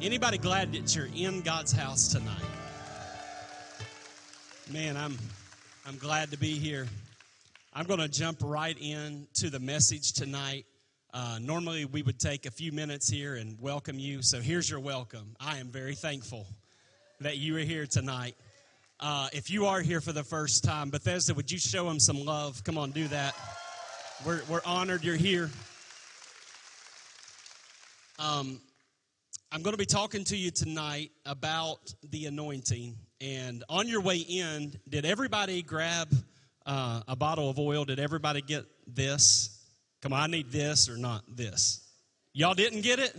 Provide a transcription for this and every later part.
Anybody glad that you're in God's house tonight? Man, I'm I'm glad to be here. I'm going to jump right into the message tonight. Uh, normally, we would take a few minutes here and welcome you. So here's your welcome. I am very thankful that you are here tonight. Uh, if you are here for the first time, Bethesda, would you show them some love? Come on, do that. We're, we're honored you're here. Um, I'm going to be talking to you tonight about the anointing. And on your way in, did everybody grab uh, a bottle of oil? Did everybody get this? Come on, I need this or not this. Y'all didn't get it?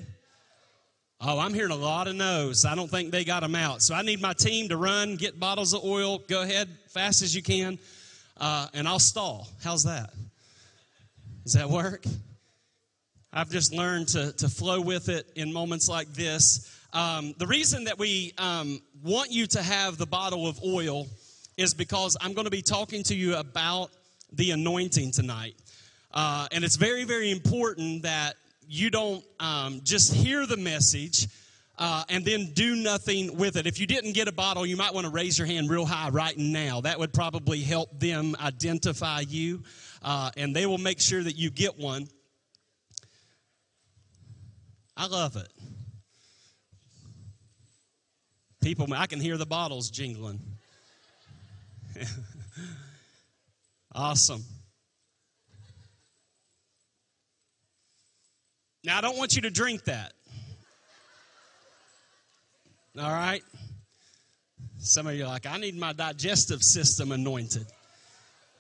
Oh, I'm hearing a lot of no's. I don't think they got them out. So I need my team to run, get bottles of oil. Go ahead, fast as you can, uh, and I'll stall. How's that? Does that work? I've just learned to, to flow with it in moments like this. Um, the reason that we um, want you to have the bottle of oil is because I'm going to be talking to you about the anointing tonight. Uh, and it's very, very important that you don't um, just hear the message uh, and then do nothing with it. If you didn't get a bottle, you might want to raise your hand real high right now. That would probably help them identify you, uh, and they will make sure that you get one. I love it. People, I can hear the bottles jingling. awesome. Now, I don't want you to drink that. All right? Some of you are like, I need my digestive system anointed.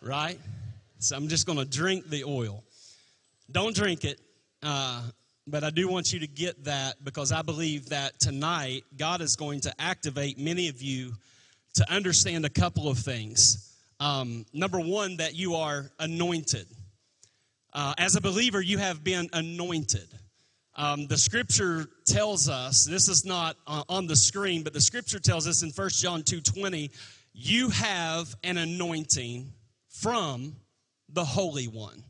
Right? So I'm just going to drink the oil. Don't drink it. Uh, but I do want you to get that because I believe that tonight God is going to activate many of you to understand a couple of things. Um, number one, that you are anointed. Uh, as a believer, you have been anointed. Um, the scripture tells us, this is not uh, on the screen, but the scripture tells us in 1 John 2.20, you have an anointing from the Holy One.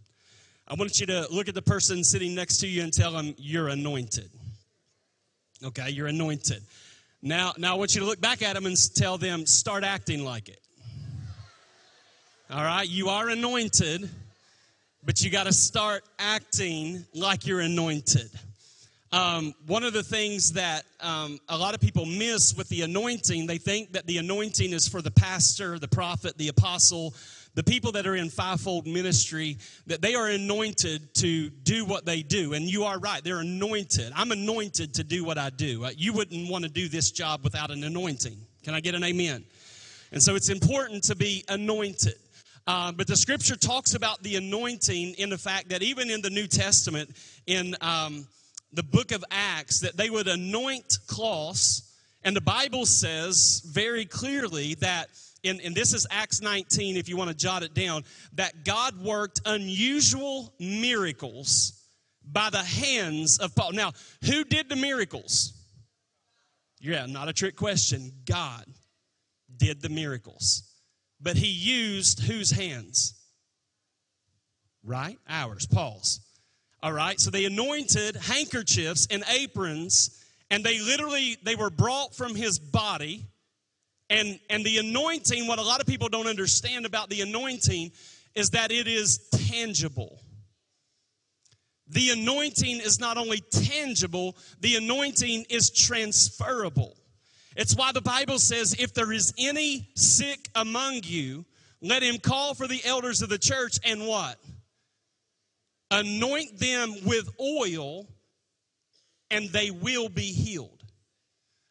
I want you to look at the person sitting next to you and tell them you're anointed. Okay, you're anointed. Now, now I want you to look back at them and tell them, start acting like it. All right, you are anointed, but you got to start acting like you're anointed. Um, one of the things that um, a lot of people miss with the anointing, they think that the anointing is for the pastor, the prophet, the apostle, the people that are in fivefold ministry that they are anointed to do what they do. And you are right they're anointed. I'm anointed to do what i do. Uh, you wouldn't want to do this job without an anointing. Can i get an amen? And so it's important to be anointed. Uh, but the scripture talks about the anointing in the fact that even in the new testament in um, the book of acts that they would anoint cloths. And the bible says very clearly that and, and this is Acts 19, if you want to jot it down, that God worked unusual miracles by the hands of Paul. Now, who did the miracles? Yeah, not a trick question. God did the miracles. But he used whose hands? Right? Ours, Paul's. All right, so they anointed handkerchiefs and aprons, and they literally they were brought from his body and, and the anointing, what a lot of people don't understand about the anointing is that it is tangible. The anointing is not only tangible, the anointing is transferable. It's why the Bible says, if there is any sick among you, let him call for the elders of the church and what? Anoint them with oil, and they will be healed.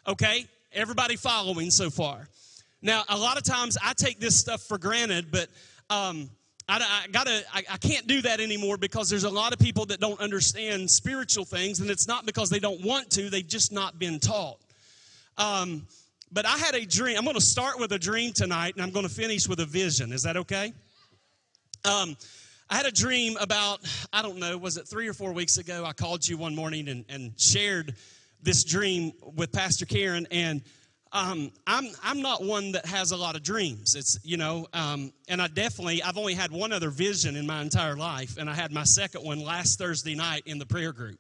Okay? Everybody following so far? Now, a lot of times I take this stuff for granted, but um, I, I gotta, I, I, can't do that anymore because there's a lot of people that don't understand spiritual things, and it's not because they don't want to; they've just not been taught. Um, but I had a dream. I'm going to start with a dream tonight, and I'm going to finish with a vision. Is that okay? Um, I had a dream about, I don't know, was it three or four weeks ago? I called you one morning and, and shared this dream with Pastor Karen, and um, I'm I'm not one that has a lot of dreams. It's you know, um, and I definitely I've only had one other vision in my entire life, and I had my second one last Thursday night in the prayer group.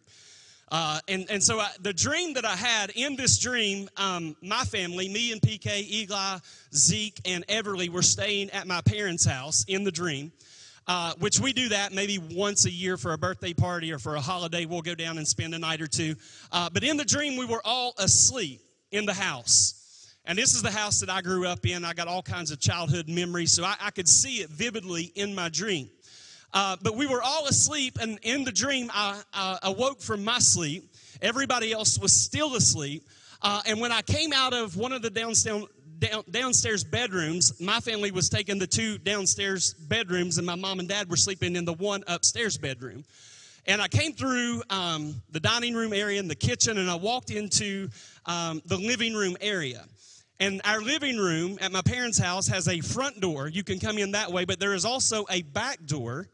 Uh, and, and so I, the dream that I had in this dream, um, my family, me and PK, Eli, Zeke, and Everly were staying at my parents' house in the dream. Uh, which we do that maybe once a year for a birthday party or for a holiday. We'll go down and spend a night or two. Uh, but in the dream, we were all asleep in the house. And this is the house that I grew up in. I got all kinds of childhood memories, so I, I could see it vividly in my dream. Uh, but we were all asleep, and in the dream, I, awoke from my sleep. Everybody else was still asleep. Uh, and when I came out of one of the downstairs, down, downstairs bedrooms, my family was taking the two downstairs bedrooms, and my mom and dad were sleeping in the one upstairs bedroom. And I came through um, the dining room area and the kitchen, and I walked into um, the living room area. And our living room at my parents' house has a front door. You can come in that way, but there is also a back door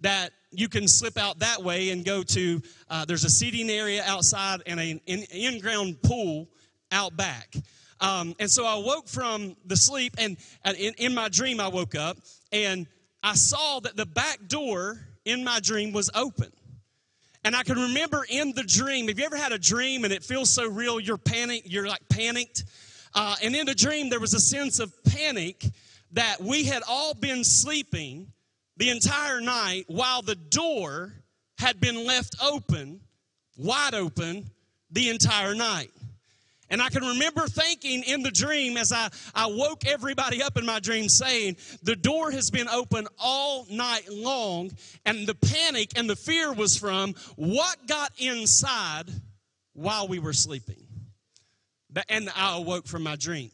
that you can slip out that way and go to. Uh, there's a seating area outside and an in ground pool out back. Um, and so I woke from the sleep, and in, in my dream, I woke up and I saw that the back door in my dream was open. And I can remember in the dream, have you ever had a dream and it feels so real, you're panicked, you're like panicked? Uh, and in the dream, there was a sense of panic that we had all been sleeping the entire night while the door had been left open, wide open, the entire night. And I can remember thinking in the dream as I, I woke everybody up in my dream saying, The door has been open all night long. And the panic and the fear was from what got inside while we were sleeping. And I awoke from my dream.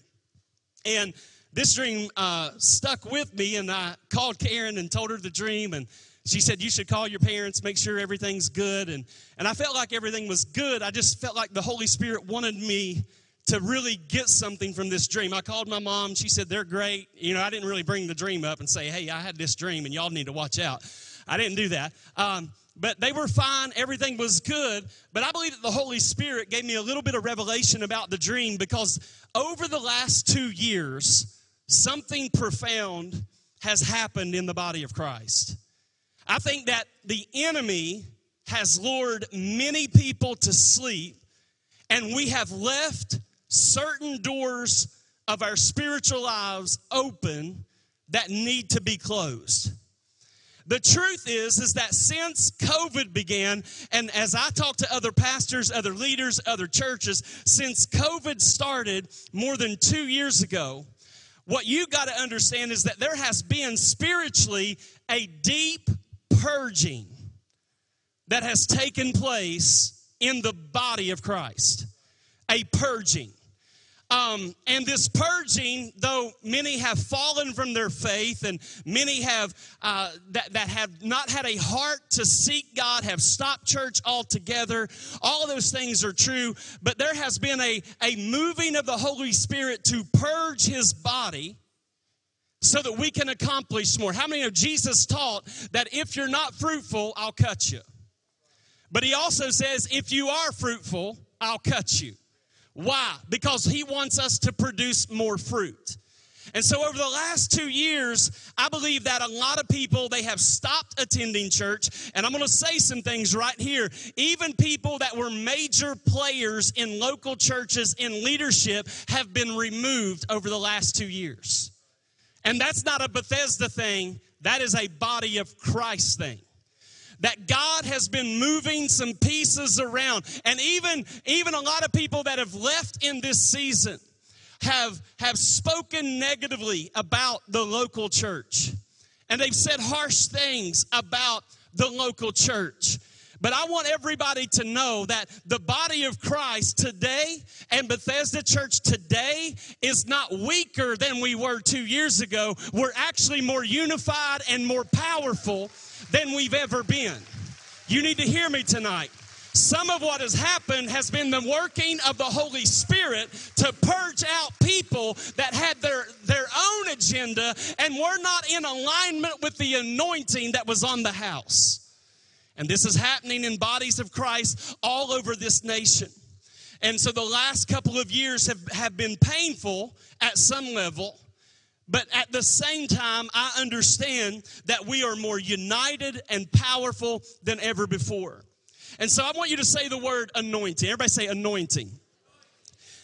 And this dream uh, stuck with me, and I called Karen and told her the dream. And she said, You should call your parents, make sure everything's good. And, and I felt like everything was good. I just felt like the Holy Spirit wanted me to really get something from this dream. I called my mom. She said, They're great. You know, I didn't really bring the dream up and say, Hey, I had this dream and y'all need to watch out. I didn't do that. Um, but they were fine. Everything was good. But I believe that the Holy Spirit gave me a little bit of revelation about the dream because over the last two years, something profound has happened in the body of Christ. I think that the enemy has lured many people to sleep, and we have left certain doors of our spiritual lives open that need to be closed. The truth is is that since COVID began and as I talk to other pastors, other leaders, other churches, since COVID started more than 2 years ago, what you got to understand is that there has been spiritually a deep purging that has taken place in the body of Christ. A purging. Um, and this purging, though many have fallen from their faith and many have uh, that, that have not had a heart to seek God, have stopped church altogether, all those things are true. But there has been a, a moving of the Holy Spirit to purge his body so that we can accomplish more. How many of Jesus taught that if you're not fruitful, I'll cut you? But he also says, if you are fruitful, I'll cut you. Why? Because he wants us to produce more fruit. And so over the last two years, I believe that a lot of people, they have stopped attending church. And I'm going to say some things right here. Even people that were major players in local churches in leadership have been removed over the last two years. And that's not a Bethesda thing, that is a body of Christ thing. That God has been moving some pieces around. And even, even a lot of people that have left in this season have, have spoken negatively about the local church. And they've said harsh things about the local church. But I want everybody to know that the body of Christ today and Bethesda Church today is not weaker than we were two years ago. We're actually more unified and more powerful than we've ever been. You need to hear me tonight. Some of what has happened has been the working of the Holy Spirit to purge out people that had their, their own agenda and were not in alignment with the anointing that was on the house. And this is happening in bodies of Christ all over this nation. And so the last couple of years have, have been painful at some level. But at the same time, I understand that we are more united and powerful than ever before. And so I want you to say the word anointing. Everybody say anointing.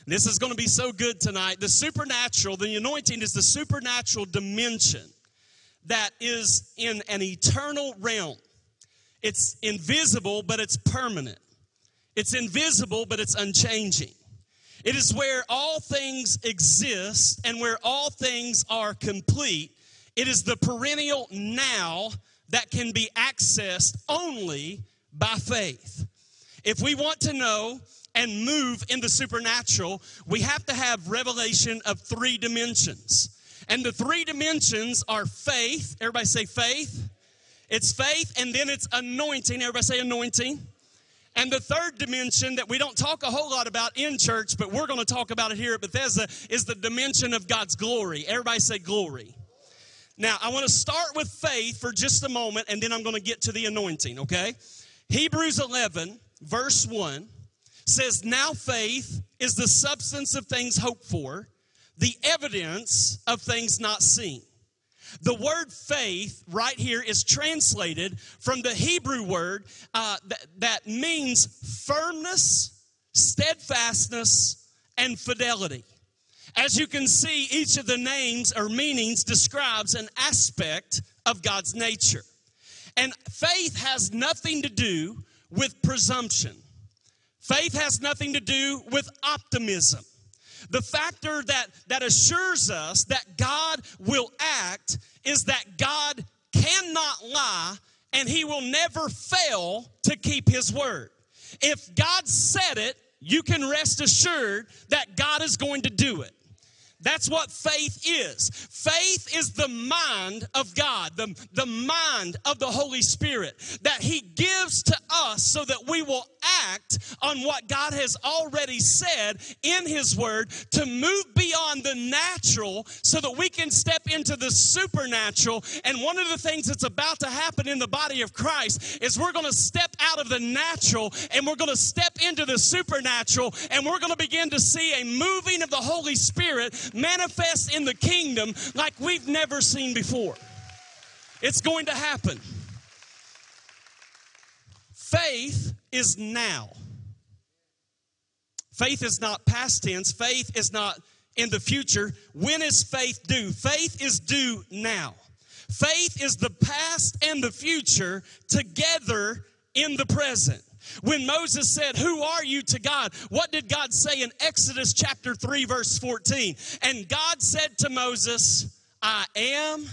This is going to be so good tonight. The supernatural, the anointing is the supernatural dimension that is in an eternal realm. It's invisible, but it's permanent. It's invisible, but it's unchanging. It is where all things exist and where all things are complete. It is the perennial now that can be accessed only by faith. If we want to know and move in the supernatural, we have to have revelation of three dimensions. And the three dimensions are faith. Everybody say faith. It's faith, and then it's anointing. Everybody say anointing. And the third dimension that we don't talk a whole lot about in church, but we're going to talk about it here at Bethesda, is the dimension of God's glory. Everybody say glory. Now, I want to start with faith for just a moment, and then I'm going to get to the anointing, okay? Hebrews 11, verse 1 says, Now faith is the substance of things hoped for, the evidence of things not seen. The word faith right here is translated from the Hebrew word uh, that, that means firmness, steadfastness, and fidelity. As you can see, each of the names or meanings describes an aspect of God's nature. And faith has nothing to do with presumption. Faith has nothing to do with optimism. The factor that, that assures us that God will act is that God cannot lie and he will never fail to keep his word. If God said it, you can rest assured that God is going to do it. That's what faith is. Faith is the mind of God, the, the mind of the Holy Spirit that He gives to us so that we will act on what God has already said in His Word to move beyond the natural so that we can step into the supernatural. And one of the things that's about to happen in the body of Christ is we're going to step out of the natural and we're going to step into the supernatural and we're going to begin to see a moving of the Holy Spirit manifest in the kingdom like we've never seen before. It's going to happen. Faith is now. Faith is not past tense. Faith is not in the future. When is faith due? Faith is due now. Faith is the past and the future together in the present. When Moses said, Who are you to God? What did God say in Exodus chapter 3, verse 14? And God said to Moses, I am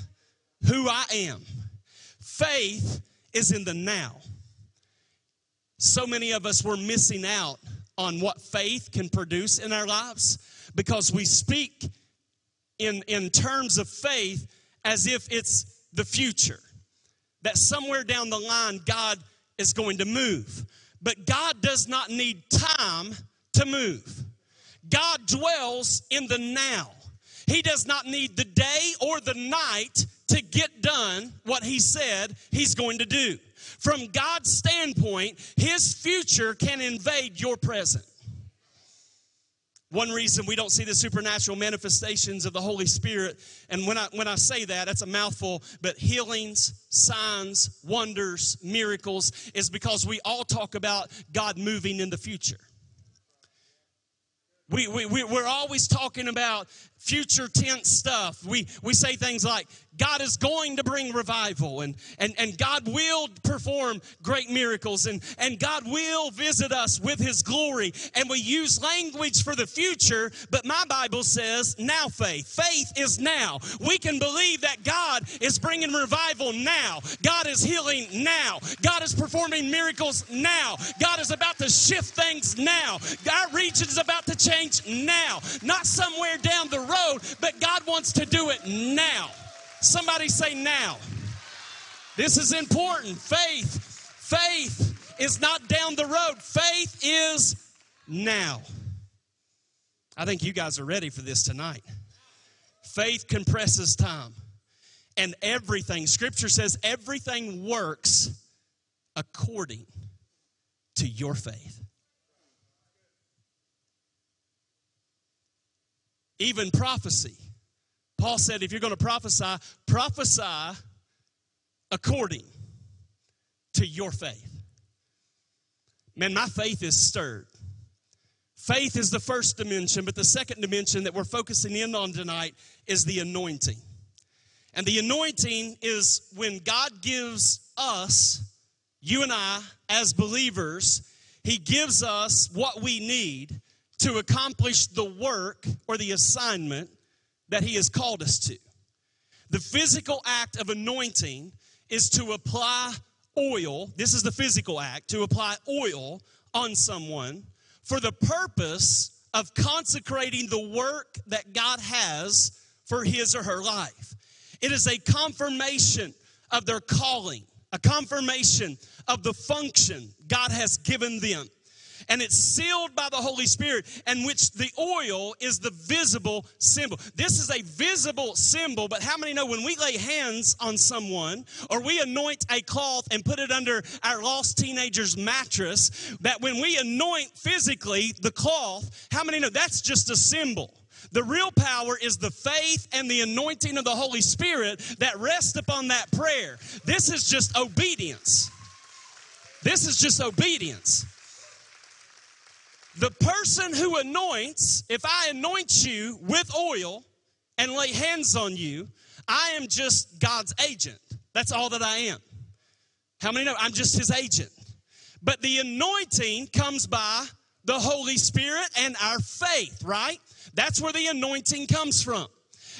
who I am. Faith is in the now. So many of us were missing out on what faith can produce in our lives because we speak in, in terms of faith as if it's the future. That somewhere down the line, God is going to move. But God does not need time to move. God dwells in the now. He does not need the day or the night to get done what He said He's going to do. From God's standpoint, His future can invade your present. One reason we don't see the supernatural manifestations of the Holy Spirit, and when I, when I say that, that's a mouthful, but healings, signs, wonders, miracles, is because we all talk about God moving in the future. We, we, we, we're always talking about future tense stuff. We, we say things like, God is going to bring revival and, and, and God will perform great miracles and, and God will visit us with his glory. And we use language for the future, but my Bible says now faith. Faith is now. We can believe that God is bringing revival now. God is healing now. God is performing miracles now. God is about to shift things now. Our region is about to change now. Not somewhere down the road, but God wants to do it now. Somebody say now. This is important. Faith, faith is not down the road. Faith is now. I think you guys are ready for this tonight. Faith compresses time. And everything, scripture says everything works according to your faith. Even prophecy. Paul said, if you're going to prophesy, prophesy according to your faith. Man, my faith is stirred. Faith is the first dimension, but the second dimension that we're focusing in on tonight is the anointing. And the anointing is when God gives us, you and I, as believers, He gives us what we need to accomplish the work or the assignment that He has called us to. The physical act of anointing is to apply oil. This is the physical act to apply oil on someone for the purpose of consecrating the work that God has for his or her life. It is a confirmation of their calling, a confirmation of the function God has given them and it's sealed by the Holy Spirit, and which the oil is the visible symbol. This is a visible symbol, but how many know when we lay hands on someone or we anoint a cloth and put it under our lost teenager's mattress, that when we anoint physically the cloth, how many know that's just a symbol? The real power is the faith and the anointing of the Holy Spirit that rests upon that prayer. This is just obedience. This is just obedience. The person who anoints, if I anoint you with oil and lay hands on you, I am just God's agent. That's all that I am. How many know? I'm just his agent. But the anointing comes by the Holy Spirit and our faith, right? That's where the anointing comes from.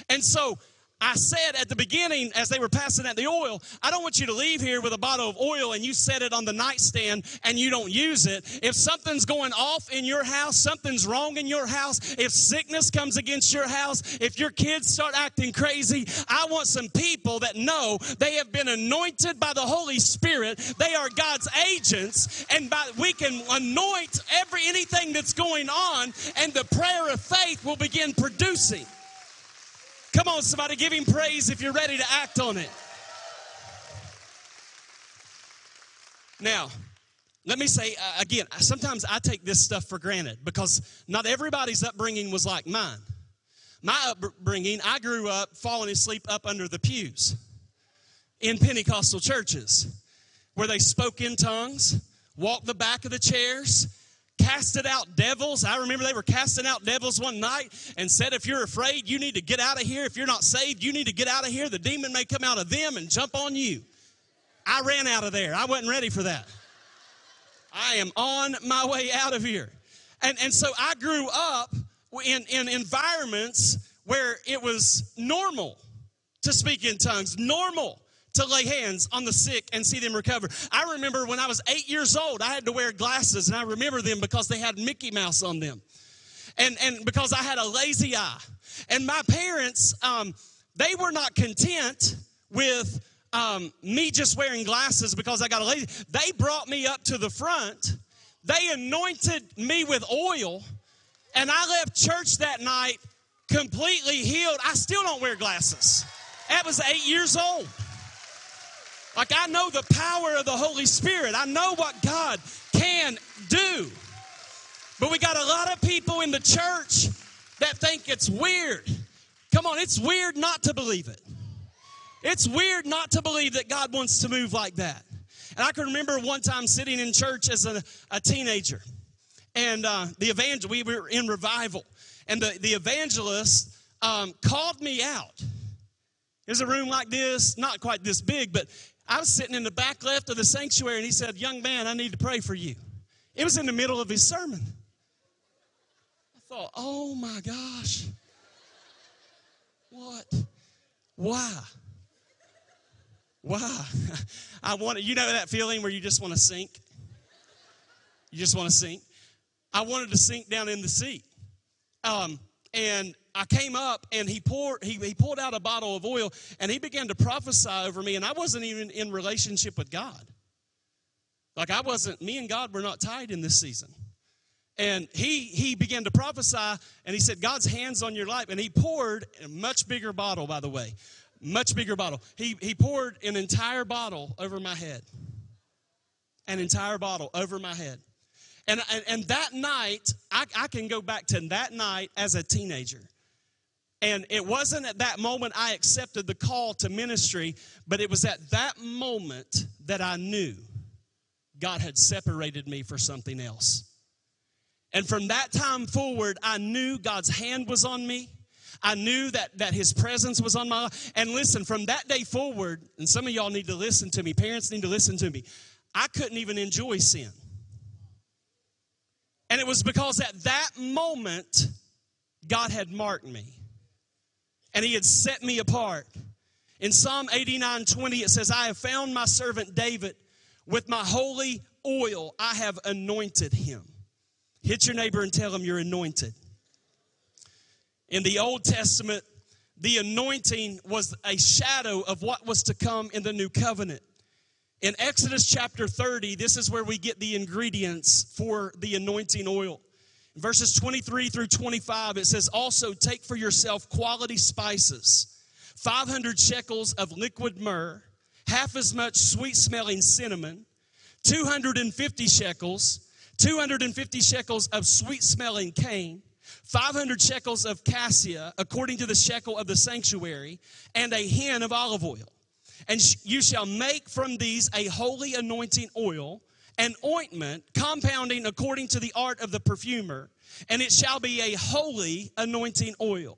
And so I said at the beginning as they were passing out the oil, I don't want you to leave here with a bottle of oil and you set it on the nightstand and you don't use it. If something's going off in your house, something's wrong in your house, if sickness comes against your house, if your kids start acting crazy, I want some people that know they have been anointed by the Holy Spirit. They are God's agents and by, we can anoint every anything that's going on and the prayer of faith will begin producing. Come on, somebody, give him praise if you're ready to act on it. Now, let me say uh, again, sometimes I take this stuff for granted because not everybody's upbringing was like mine. My upbringing, I grew up falling asleep up under the pews in Pentecostal churches where they spoke in tongues, walked the back of the chairs, casted out devils. I remember they were casting out devils one night and said, If you're afraid, you need to get out of here. If you're not saved, you need to get out of here. The demon may come out of them and jump on you. I ran out of there. I wasn't ready for that. I am on my way out of here. And, and so I grew up in, in environments where it was normal to speak in tongues, normal to lay hands on the sick and see them recover. I remember when I was eight years old, I had to wear glasses, and I remember them because they had Mickey Mouse on them. And, and because I had a lazy eye. And my parents, um, they were not content with um, me just wearing glasses because I got a lazy. They brought me up to the front. They anointed me with oil, and I left church that night completely healed. I still don't wear glasses. That was eight years old. Like I know the power of the Holy Spirit. I know what God can do. But we got a lot of people in the church that think it's weird. Come on, it's weird not to believe it. It's weird not to believe that God wants to move like that. And I can remember one time sitting in church as a, a teenager, and uh, the evangel we were in revival, and the, the evangelist um, called me out. There's a room like this, not quite this big, but I was sitting in the back left of the sanctuary and he said, Young man, I need to pray for you. It was in the middle of his sermon. I thought, Oh my gosh. What? Why? Why? I want you know that feeling where you just want to sink? You just want to sink? I wanted to sink down in the seat. Um, and I came up and he poured he, he pulled out a bottle of oil and he began to prophesy over me and I wasn't even in relationship with God. Like I wasn't, me and God were not tied in this season. And he he began to prophesy, and he said, God's hands on your life. And he poured a much bigger bottle, by the way. Much bigger bottle. He he poured an entire bottle over my head. An entire bottle over my head. And, and, and that night, I, I can go back to that night as a teenager. And it wasn't at that moment I accepted the call to ministry, but it was at that moment that I knew God had separated me for something else. And from that time forward, I knew God's hand was on me. I knew that, that his presence was on my life. And listen, from that day forward, and some of y'all need to listen to me, parents need to listen to me. I couldn't even enjoy sin. And it was because at that moment, God had marked me and He had set me apart. In Psalm 89 20, it says, I have found my servant David. With my holy oil, I have anointed him. Hit your neighbor and tell him you're anointed. In the Old Testament, the anointing was a shadow of what was to come in the new covenant. In Exodus chapter 30, this is where we get the ingredients for the anointing oil. Verses 23 through 25, it says, Also take for yourself quality spices, 500 shekels of liquid myrrh, half as much sweet smelling cinnamon, 250 shekels, 250 shekels of sweet smelling cane, 500 shekels of cassia, according to the shekel of the sanctuary, and a hin of olive oil. And you shall make from these a holy anointing oil, an ointment, compounding according to the art of the perfumer, and it shall be a holy anointing oil.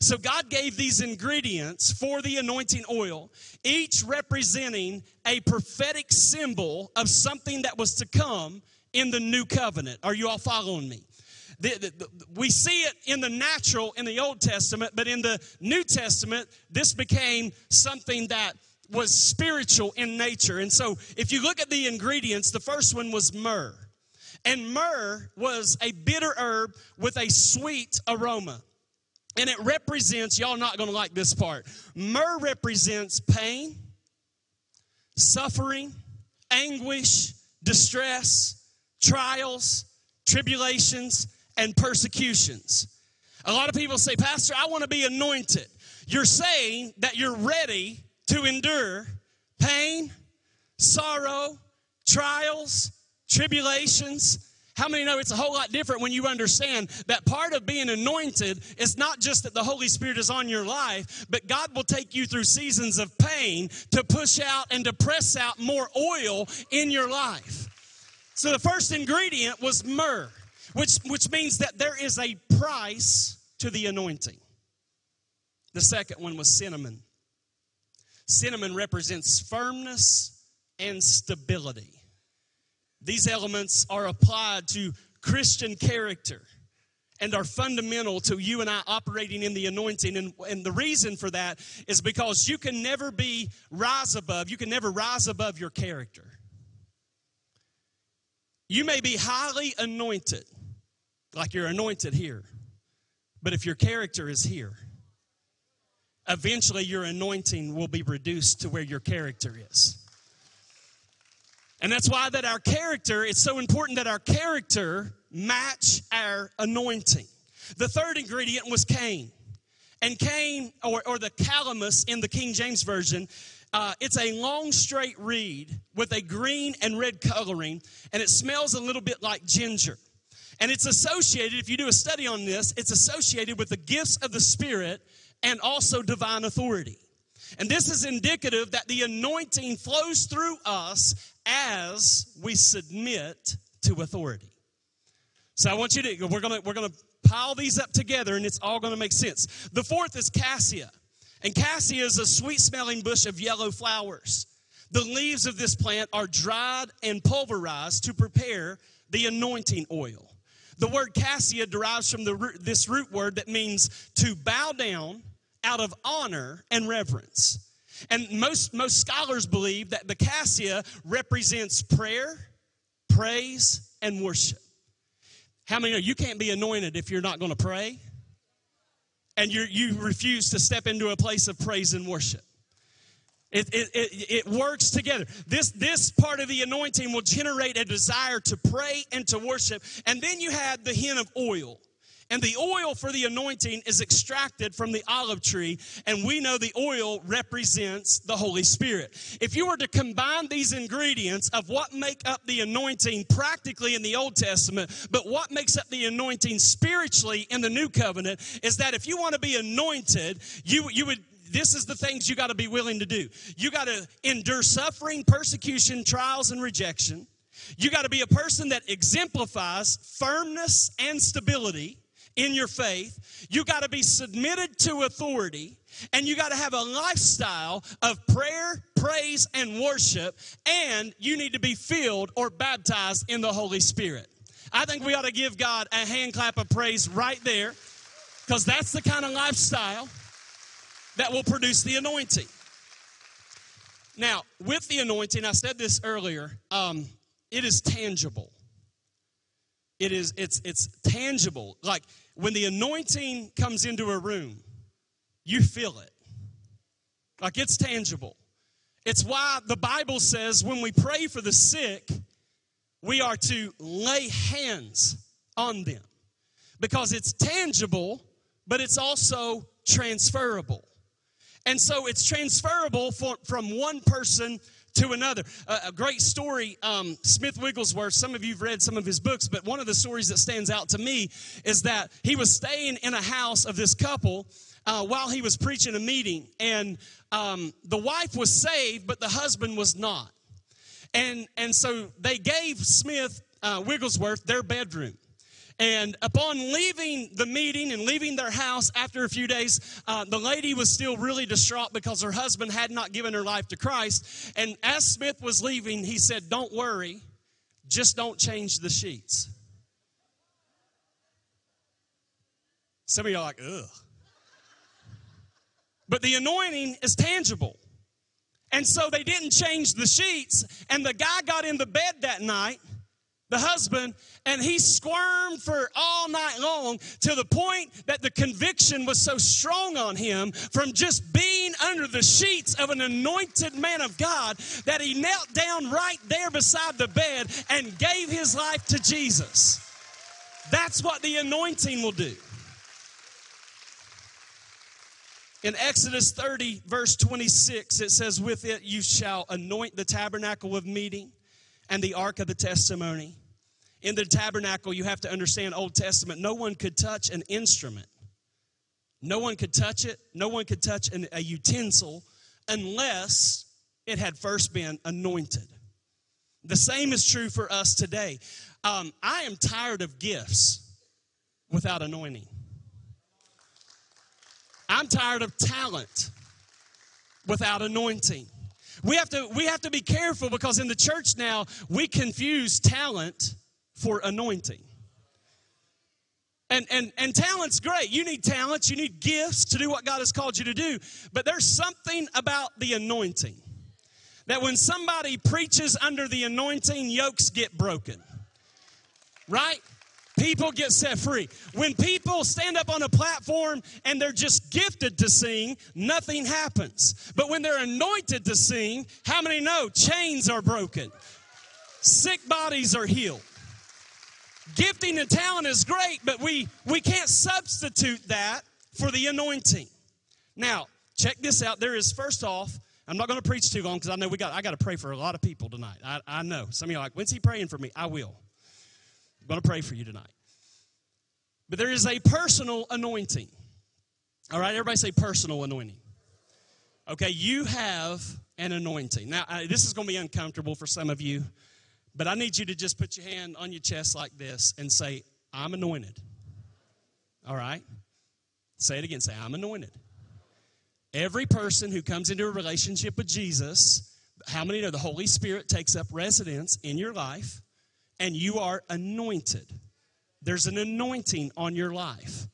So God gave these ingredients for the anointing oil, each representing a prophetic symbol of something that was to come in the new covenant. Are you all following me? The, the, the, we see it in the natural in the Old Testament, but in the New Testament, this became something that was spiritual in nature. And so if you look at the ingredients, the first one was myrrh. And myrrh was a bitter herb with a sweet aroma. And it represents, y'all not gonna like this part. Myrrh represents pain, suffering, anguish, distress, trials, tribulations, and persecutions. A lot of people say, Pastor, I wanna be anointed. You're saying that you're ready to endure pain, sorrow, trials, tribulations. How many know it's a whole lot different when you understand that part of being anointed is not just that the Holy Spirit is on your life, but God will take you through seasons of pain to push out and to press out more oil in your life. So the first ingredient was myrrh, which, which means that there is a price to the anointing. The second one was cinnamon. Cinnamon represents firmness and stability. These elements are applied to Christian character and are fundamental to you and I operating in the anointing. And, and the reason for that is because you can never be rise above, you can never rise above your character. You may be highly anointed, like you're anointed here, but if your character is here, eventually your anointing will be reduced to where your character is. And that's why that our character, it's so important that our character match our anointing. The third ingredient was cane. And cane, or, or the calamus in the King James Version, uh, it's a long straight reed with a green and red coloring, and it smells a little bit like ginger. And it's associated, if you do a study on this, it's associated with the gifts of the Spirit and also divine authority. And this is indicative that the anointing flows through us as we submit to authority. So I want you to we're to we're to pile these up together and it's all to make sense. The fourth is cassia. And cassia is a sweet smelling bush of yellow flowers. The leaves of this plant are dried and pulverized to prepare the anointing oil. The word cassia derives from the root, this root word that means to bow down out of honor and reverence. And most, most scholars believe that the cassia represents prayer, praise, and worship. How many know you can't be anointed if you're not going to pray? And you you refuse to step into a place of praise and worship. It, it, it, it, works together. This, this part of the anointing will generate a desire to pray and to worship. And then you had the hin of oil. And the oil for the anointing is extracted from the olive tree, and we know the oil represents the Holy Spirit. If you were to combine these ingredients of what make up the anointing practically in the Old Testament, but what makes up the anointing spiritually in the New Covenant, is that if you want to be anointed, you, you would this is the things you got to be willing to do. You got to endure suffering, persecution, trials, and rejection. You got to be a person that exemplifies firmness and stability in your faith. You got to be submitted to authority and you got to have a lifestyle of prayer, praise, and worship, and you need to be filled or baptized in the Holy Spirit. I think we ought to give God a hand clap of praise right there because that's the kind of lifestyle that will produce the anointing. Now, with the anointing, I said this earlier, um, it is tangible. It is, it's, it's tangible. Like when the anointing comes into a room, you feel it. Like it's tangible. It's why the Bible says when we pray for the sick, we are to lay hands on them because it's tangible, but it's also transferable. And so it's transferable for, from one person to another. a great story, um, Smith Wigglesworth, some of you have read some of his books, but one of the stories that stands out to me is that he was staying in a house of this couple uh, while he was preaching a meeting, and um, the wife was saved, but the husband was not. And, and so they gave Smith uh, Wigglesworth their bedroom. And upon leaving the meeting and leaving their house after a few days, uh, the lady was still really distraught because her husband had not given her life to Christ. And as Smith was leaving, he said, Don't worry, just don't change the sheets. Some of you are like, ugh. But the anointing is tangible. And so they didn't change the sheets. And the guy got in the bed that night the husband, and he squirmed for all night long to the point that the conviction was so strong on him from just being under the sheets of an anointed man of God that he knelt down right there beside the bed and gave his life to Jesus. That's what the anointing will do. In Exodus 30, verse 26, it says, With it you shall anoint the tabernacle of meeting and the ark of the testimony. In the tabernacle, you have to understand Old Testament, no one could touch an instrument. No one could touch it. No one could touch an, a utensil unless it had first been anointed. The same is true for us today. Um, I am tired of gifts without anointing. I'm tired of talent without anointing. We have to we have to be careful because in the church now we confuse talent for anointing. And, and, and talent's great. You need talents, you need gifts to do what God has called you to do. But there's something about the anointing that when somebody preaches under the anointing, yokes get broken. Right? People get set free. When people stand up on a platform and they're just gifted to sing, nothing happens. But when they're anointed to sing, how many know chains are broken? Sick bodies are healed. Gifting and talent is great, but we, we can't substitute that for the anointing. Now, check this out. There is, first off, I'm not going to preach too long because I know we got I got to pray for a lot of people tonight. I, I know. Some of you are like, when's he praying for me? I will. I'm going to pray for you tonight. But there is a personal anointing. All right, everybody say personal anointing. Okay, you have an anointing. Now, I, this is going to be uncomfortable for some of you, but I need you to just put your hand on your chest like this and say, I'm anointed. All right? Say it again. Say, I'm anointed. Every person who comes into a relationship with Jesus, how many know the Holy Spirit takes up residence in your life and you are anointed? There's an anointing on your life.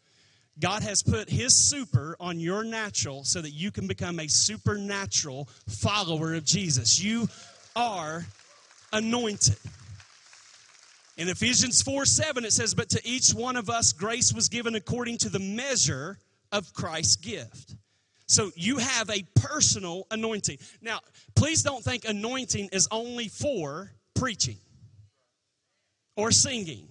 God has put His super on your natural so that you can become a supernatural follower of Jesus. You are anointed. In Ephesians 4 7, it says, But to each one of us grace was given according to the measure of Christ's gift. So you have a personal anointing. Now, please don't think anointing is only for preaching or singing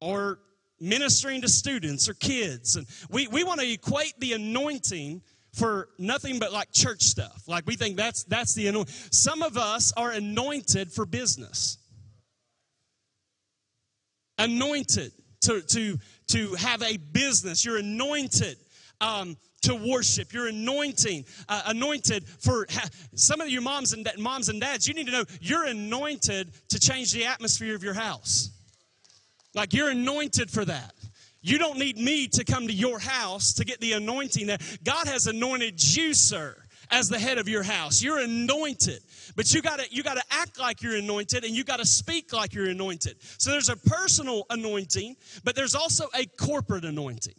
or ministering to students or kids. And we, we want to equate the anointing for nothing but like church stuff. Like we think that's that's the anointing. Some of us are anointed for business. Anointed to to to have a business. You're anointed um, to worship. You're anointing, uh, anointed for ha- some of your moms and da- moms and dads. You need to know you're anointed to change the atmosphere of your house. Like you're anointed for that. You don't need me to come to your house to get the anointing that God has anointed you, sir, as the head of your house. You're anointed. But you gotta you gotta act like you're anointed and you gotta speak like you're anointed. So there's a personal anointing, but there's also a corporate anointing.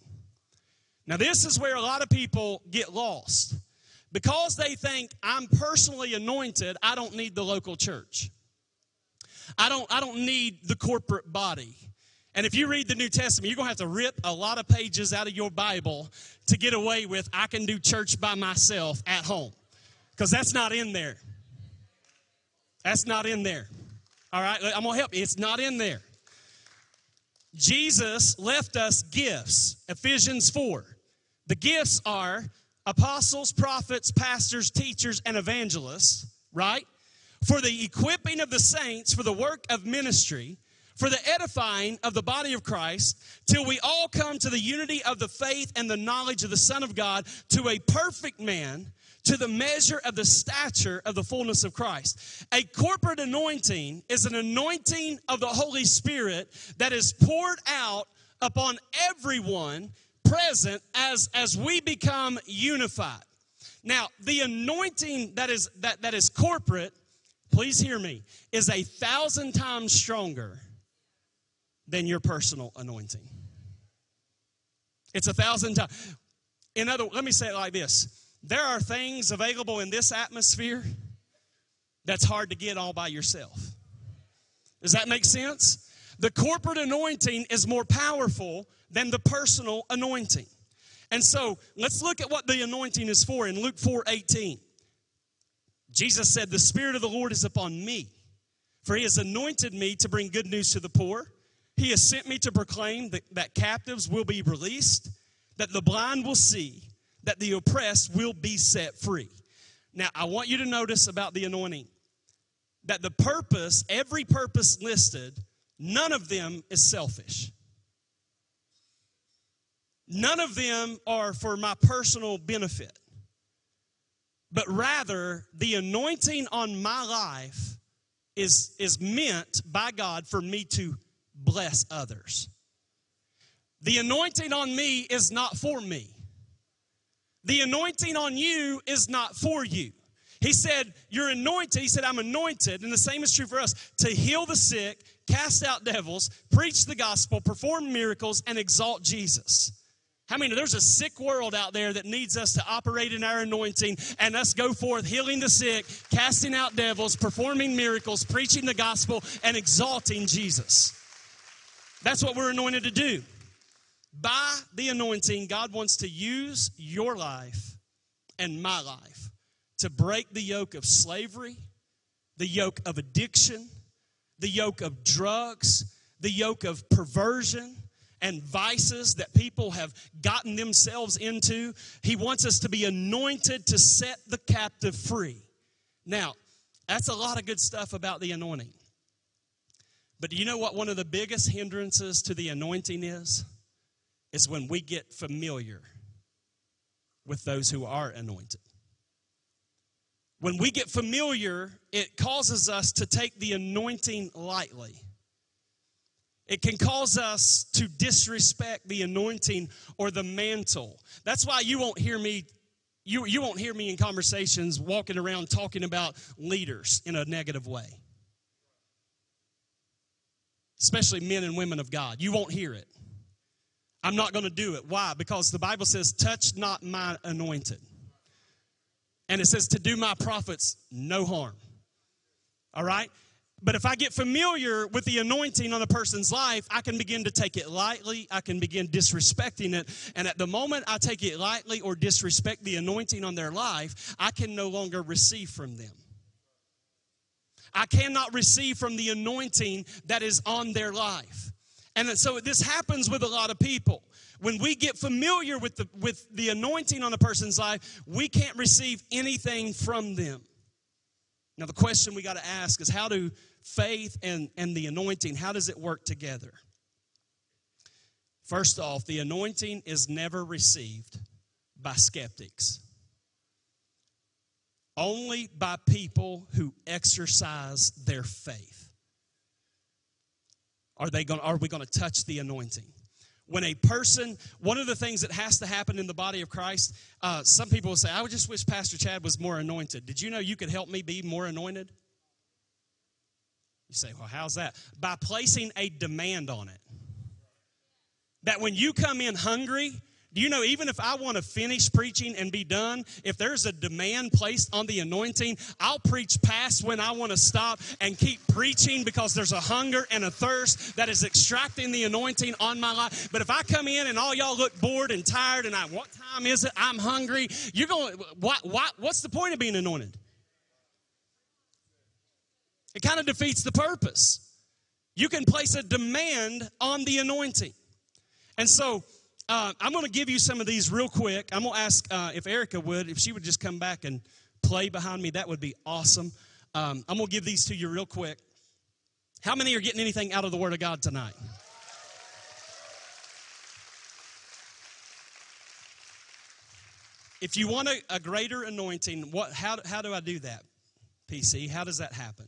Now, this is where a lot of people get lost. Because they think I'm personally anointed, I don't need the local church. I don't, I don't need the corporate body. And if you read the New Testament, you're going to have to rip a lot of pages out of your Bible to get away with, I can do church by myself at home. Because that's not in there. That's not in there. All right, I'm going to help you. It's not in there. Jesus left us gifts, Ephesians 4. The gifts are apostles, prophets, pastors, teachers, and evangelists, right? For the equipping of the saints for the work of ministry, for the edifying of the body of Christ, till we all come to the unity of the faith and the knowledge of the Son of God, to a perfect man, to the measure of the stature of the fullness of Christ. A corporate anointing is an anointing of the Holy Spirit that is poured out upon everyone present as as we become unified now the anointing that is that that is corporate please hear me is a thousand times stronger than your personal anointing it's a thousand times in other let me say it like this there are things available in this atmosphere that's hard to get all by yourself does that make sense the corporate anointing is more powerful than the personal anointing. And so let's look at what the anointing is for in Luke 4 18. Jesus said, The Spirit of the Lord is upon me, for he has anointed me to bring good news to the poor. He has sent me to proclaim that, that captives will be released, that the blind will see, that the oppressed will be set free. Now, I want you to notice about the anointing that the purpose, every purpose listed, none of them is selfish. None of them are for my personal benefit, but rather the anointing on my life is, is meant by God for me to bless others. The anointing on me is not for me. The anointing on you is not for you. He said, You're anointed. He said, I'm anointed. And the same is true for us to heal the sick, cast out devils, preach the gospel, perform miracles, and exalt Jesus. How many? There's a sick world out there that needs us to operate in our anointing and us go forth healing the sick, casting out devils, performing miracles, preaching the gospel, and exalting Jesus. That's what we're anointed to do. By the anointing, God wants to use your life and my life to break the yoke of slavery, the yoke of addiction, the yoke of drugs, the yoke of perversion and vices that people have gotten themselves into. He wants us to be anointed to set the captive free. Now, that's a lot of good stuff about the anointing. But do you know what one of the biggest hindrances to the anointing is? Is when we get familiar with those who are anointed. When we get familiar, it causes us to take the anointing lightly. It can cause us to disrespect the anointing or the mantle. That's why you won't hear me you, you won't hear me in conversations walking around talking about leaders in a negative way. Especially men and women of God. You won't hear it. I'm not going to do it. Why? Because the Bible says, touch not my anointed. And it says to do my prophets no harm. All right? But if I get familiar with the anointing on a person's life, I can begin to take it lightly. I can begin disrespecting it. And at the moment I take it lightly or disrespect the anointing on their life, I can no longer receive from them. I cannot receive from the anointing that is on their life. And so this happens with a lot of people. When we get familiar with the, with the anointing on a person's life, we can't receive anything from them. Now, the question we got to ask is how do faith and, and the anointing, how does it work together? First off, the anointing is never received by skeptics. Only by people who exercise their faith. Are, they going, are we going to touch the anointing? When a person, one of the things that has to happen in the body of Christ, uh, some people will say, I just wish Pastor Chad was more anointed. Did you know you could help me be more anointed? You say, well, how's that? By placing a demand on it. That when you come in hungry, do you know, even if I want to finish preaching and be done, if there's a demand placed on the anointing, I'll preach past when I want to stop and keep preaching because there's a hunger and a thirst that is extracting the anointing on my life. But if I come in and all y'all look bored and tired and I, what time is it? I'm hungry. You're going, what, what, what's the point of being anointed? It kind of defeats the purpose. You can place a demand on the anointing. And so uh, I'm going to give you some of these real quick. I'm going to ask uh, if Erica would, if she would just come back and play behind me, that would be awesome. Um, I'm going to give these to you real quick. How many are getting anything out of the Word of God tonight? If you want a, a greater anointing, what, how, how do I do that, PC? How does that happen?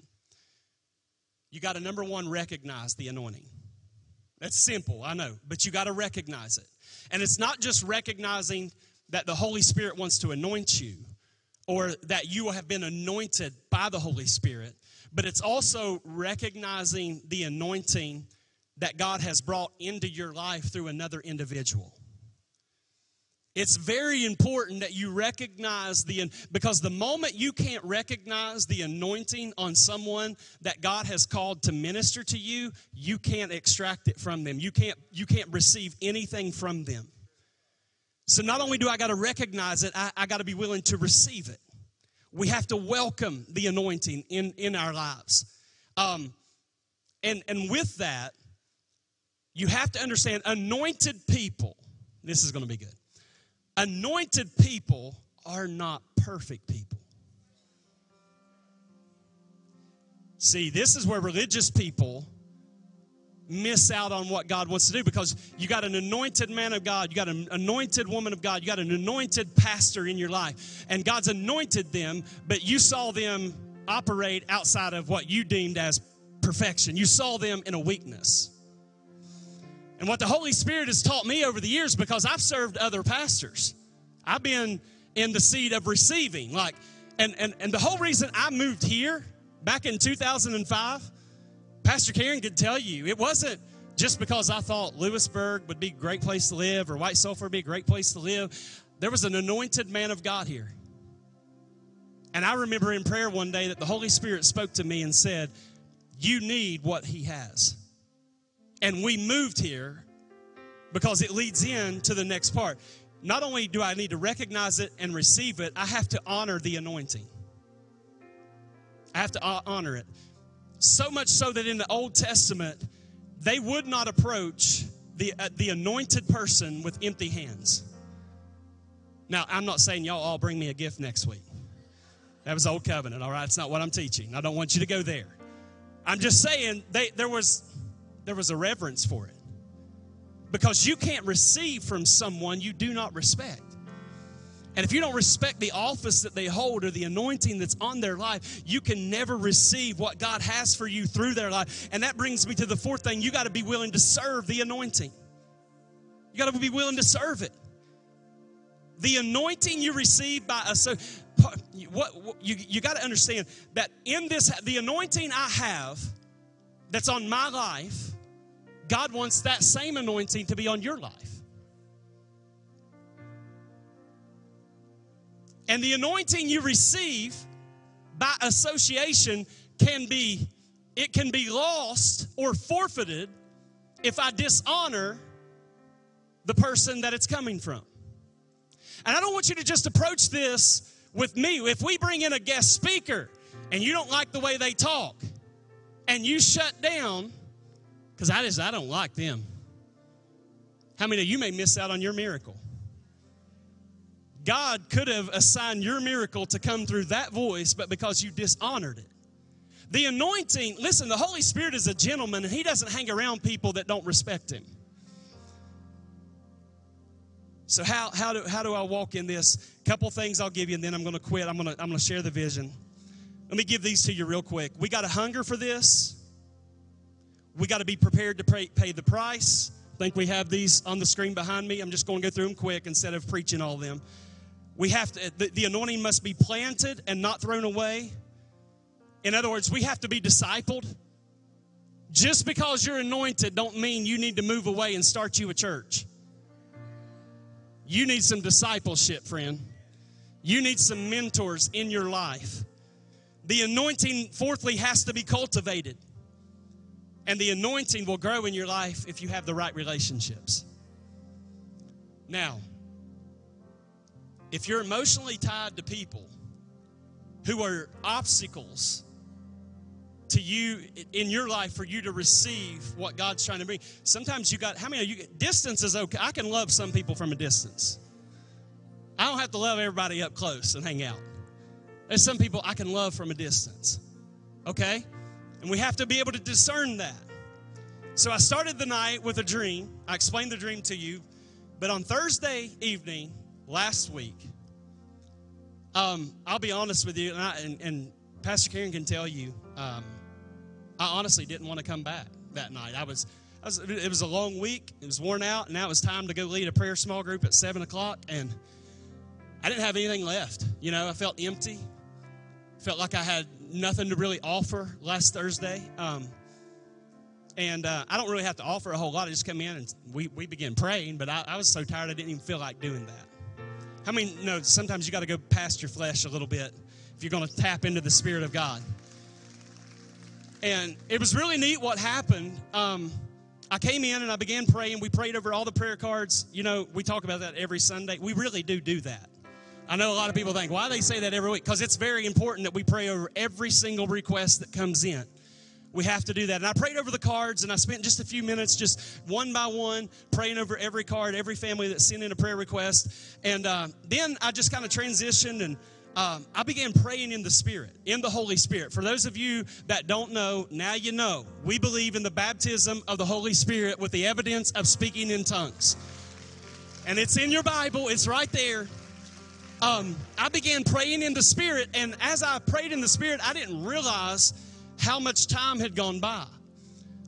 You got to, number one, recognize the anointing. That's simple, I know, but you got to recognize it. And it's not just recognizing that the Holy Spirit wants to anoint you or that you have been anointed by the Holy Spirit, but it's also recognizing the anointing that God has brought into your life through another individual. It's very important that you recognize the, because the moment you can't recognize the anointing on someone that God has called to minister to you, you can't extract it from them. You can't, you can't receive anything from them. So not only do I got to recognize it, I, I got to be willing to receive it. We have to welcome the anointing in, in our lives. Um, and, and with that, you have to understand anointed people, this is going to be good Anointed people are not perfect people. See, this is where religious people miss out on what God wants to do because you got an anointed man of God, you got an anointed woman of God, you got an anointed pastor in your life, and God's anointed them, but you saw them operate outside of what you deemed as perfection. You saw them in a weakness. And what the Holy Spirit has taught me over the years, because I've served other pastors, I've been in the seat of receiving. Like, and, and, and the whole reason I moved here back in 2005, Pastor Karen could tell you, it wasn't just because I thought Lewisburg would be a great place to live or White Sulphur would be a great place to live. There was an anointed man of God here. And I remember in prayer one day that the Holy Spirit spoke to me and said, You need what He has. And we moved here because it leads in to the next part. Not only do I need to recognize it and receive it, I have to honor the anointing. I have to honor it. So much so that in the Old Testament, they would not approach the, uh, the anointed person with empty hands. Now, I'm not saying y'all all bring me a gift next week. That was Old Covenant, all right? It's not what I'm teaching. I don't want you to go there. I'm just saying they, there was there was a reverence for it. Because you can't receive from someone you do not respect. And if you don't respect the office that they hold or the anointing that's on their life, you can never receive what God has for you through their life. And that brings me to the fourth thing you got to be willing to serve the anointing. You got to be willing to serve it. The anointing you receive by a so what, what you, you got to understand that in this the anointing I have that's on my life God wants that same anointing to be on your life. And the anointing you receive by association can be it can be lost or forfeited if I dishonor the person that it's coming from. And I don't want you to just approach this with me. If we bring in a guest speaker and you don't like the way they talk and you shut down, because I just I don't like them. How many of you may miss out on your miracle? God could have assigned your miracle to come through that voice, but because you dishonored it. The anointing, listen, the Holy Spirit is a gentleman and he doesn't hang around people that don't respect him. So how, how, do, how do I walk in this? Couple things I'll give you, and then I'm going to quit. I'm going to, I'm going to share the vision. Let me give these to you real quick. We got a hunger for this. We got to be prepared to pay, pay the price. I think we have these on the screen behind me. I'm just going to go through them quick instead of preaching all of them. We have to, the, the anointing must be planted and not thrown away. In other words, we have to be discipled. Just because you're anointed don't mean you need to move away and start you a church. You need some discipleship, friend. You need some mentors in your life. The anointing, fourthly, has to be cultivated. And the anointing will grow in your life if you have the right relationships. Now, if you're emotionally tied to people who are obstacles to you in your life for you to receive what God's trying to bring. Sometimes you got, how many you, distance is okay. I can love some people from a distance. I don't have to love everybody up close and hang out. There's some people I can love from a distance. Okay? And we have to be able to discern that. So I started the night with a dream. I explained the dream to you. But on Thursday evening, last week, um, I'll be honest with you, and, I, and, and Pastor Karen can tell you, um, I honestly didn't want to come back that night. I was, I was, it was a long week. It was worn out, and now it was time to go lead a prayer small group at seven o'clock. And I didn't have anything left. You know, I felt empty. Felt like I had nothing to really offer last Thursday. Um, and uh, I don't really have to offer a whole lot. I just come in and we, we begin praying, but I, I was so tired I didn't even feel like doing that. How many know sometimes you got to go past your flesh a little bit if you're going to tap into the Spirit of God? And it was really neat what happened. Um, I came in and I began praying. We prayed over all the prayer cards. You know, we talk about that every Sunday. We really do do that. I know a lot of people think, why they say that every week? Because it's very important that we pray over every single request that comes in. We have to do that. And I prayed over the cards and I spent just a few minutes, just one by one, praying over every card, every family that sent in a prayer request. And uh, then I just kind of transitioned and um, I began praying in the Spirit, in the Holy Spirit. For those of you that don't know, now you know. We believe in the baptism of the Holy Spirit with the evidence of speaking in tongues. And it's in your Bible, it's right there. Um, I began praying in the Spirit, and as I prayed in the Spirit, I didn't realize how much time had gone by.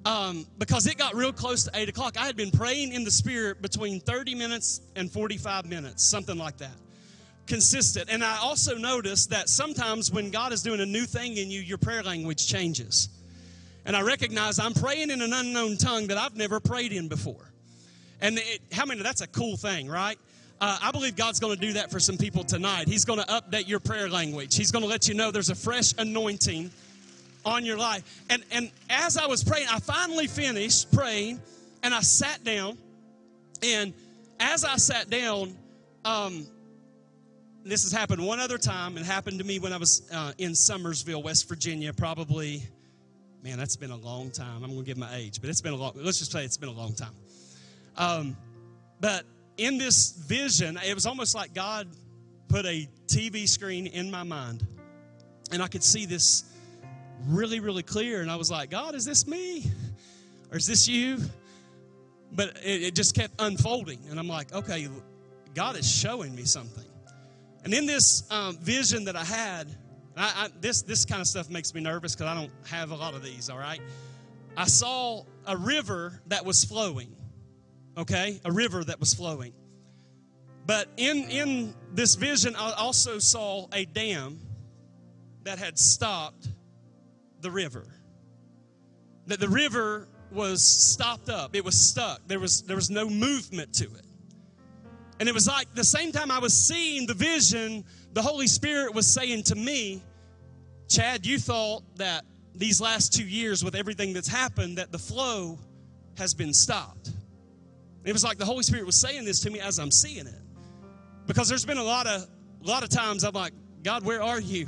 Um, because it got real close to 8 o'clock. I had been praying in the Spirit between 30 minutes and 45 minutes, something like that consistent. And I also noticed that sometimes when God is doing a new thing in you, your prayer language changes. And I recognize I'm praying in an unknown tongue that I've never prayed in before. And it, how many, that's a cool thing, right? Uh, I believe God's going to do that for some people tonight. He's going to update your prayer language. He's going to let you know there's a fresh anointing on your life. And, and as I was praying, I finally finished praying and I sat down. And as I sat down, um, this has happened one other time. It happened to me when I was uh, in Summersville, West Virginia, probably, man, that's been a long time. I'm going to give my age, but it's been a long, let's just say it's been a long time. Um, but in this vision, it was almost like God put a TV screen in my mind. And I could see this really, really clear. And I was like, God, is this me? Or is this you? But it, it just kept unfolding. And I'm like, okay, God is showing me something. And in this um, vision that I had, I, I, this, this kind of stuff makes me nervous because I don't have a lot of these, all right? I saw a river that was flowing, okay? A river that was flowing. But in, in this vision, I also saw a dam that had stopped the river. That the river was stopped up, it was stuck, there was, there was no movement to it. And it was like the same time I was seeing the vision, the Holy Spirit was saying to me, Chad, you thought that these last two years with everything that's happened that the flow has been stopped. It was like the Holy Spirit was saying this to me as I'm seeing it. Because there's been a lot of a lot of times I'm like, God, where are you?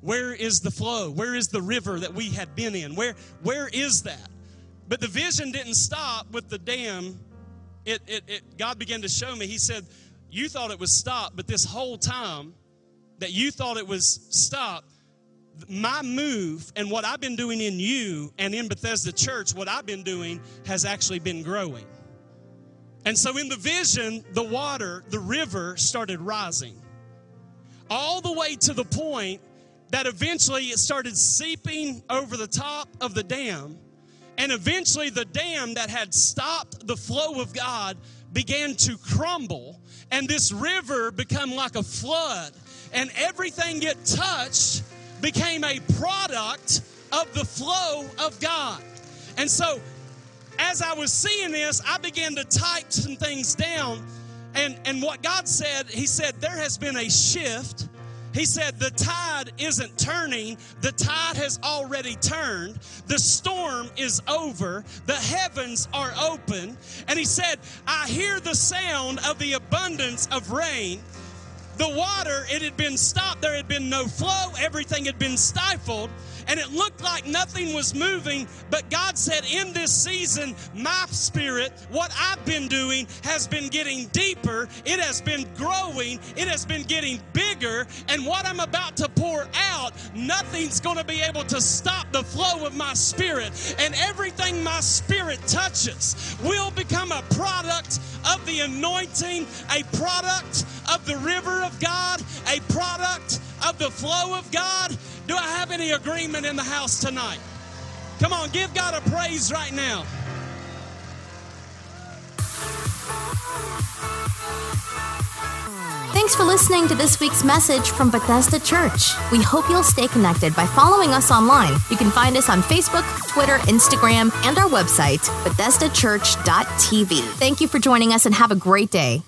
Where is the flow? Where is the river that we had been in? Where where is that? But the vision didn't stop with the dam. It, it, it God began to show me. He said, You thought it was stopped, but this whole time that you thought it was stopped, my move and what I've been doing in you and in Bethesda Church, what I've been doing has actually been growing. And so in the vision, the water, the river started rising. All the way to the point that eventually it started seeping over the top of the dam. And eventually the dam that had stopped the flow of God began to crumble. And this river become like a flood. And everything it touched became a product of the flow of God. And so, as I was seeing this, I began to type some things down. And, and what God said, He said, there has been a shift. He said, the tide isn't turning, the tide has already turned. The storm is over, the heavens are open. And He said, I hear the sound of the abundance of rain the water, it had been stopped. There had been no flow. Everything had been stifled. And it looked like nothing was moving. But God said, in this season, my spirit, what I've been doing, has been getting deeper. It has been growing. It has been getting bigger. And what I'm about to pour out, nothing's going to be able to stop the flow of my spirit. And everything my spirit touches will become a product of the anointing, a product of the river of God, a product of the flow of God. Do I have any agreement in the house tonight? Come on, give God a praise right now. Thanks for listening to this week's message from Bethesda Church. We hope you'll stay connected by following us online. You can find us on Facebook, Twitter, Instagram, and our website, BethesdaChurch.tv. Thank you for joining us and have a great day.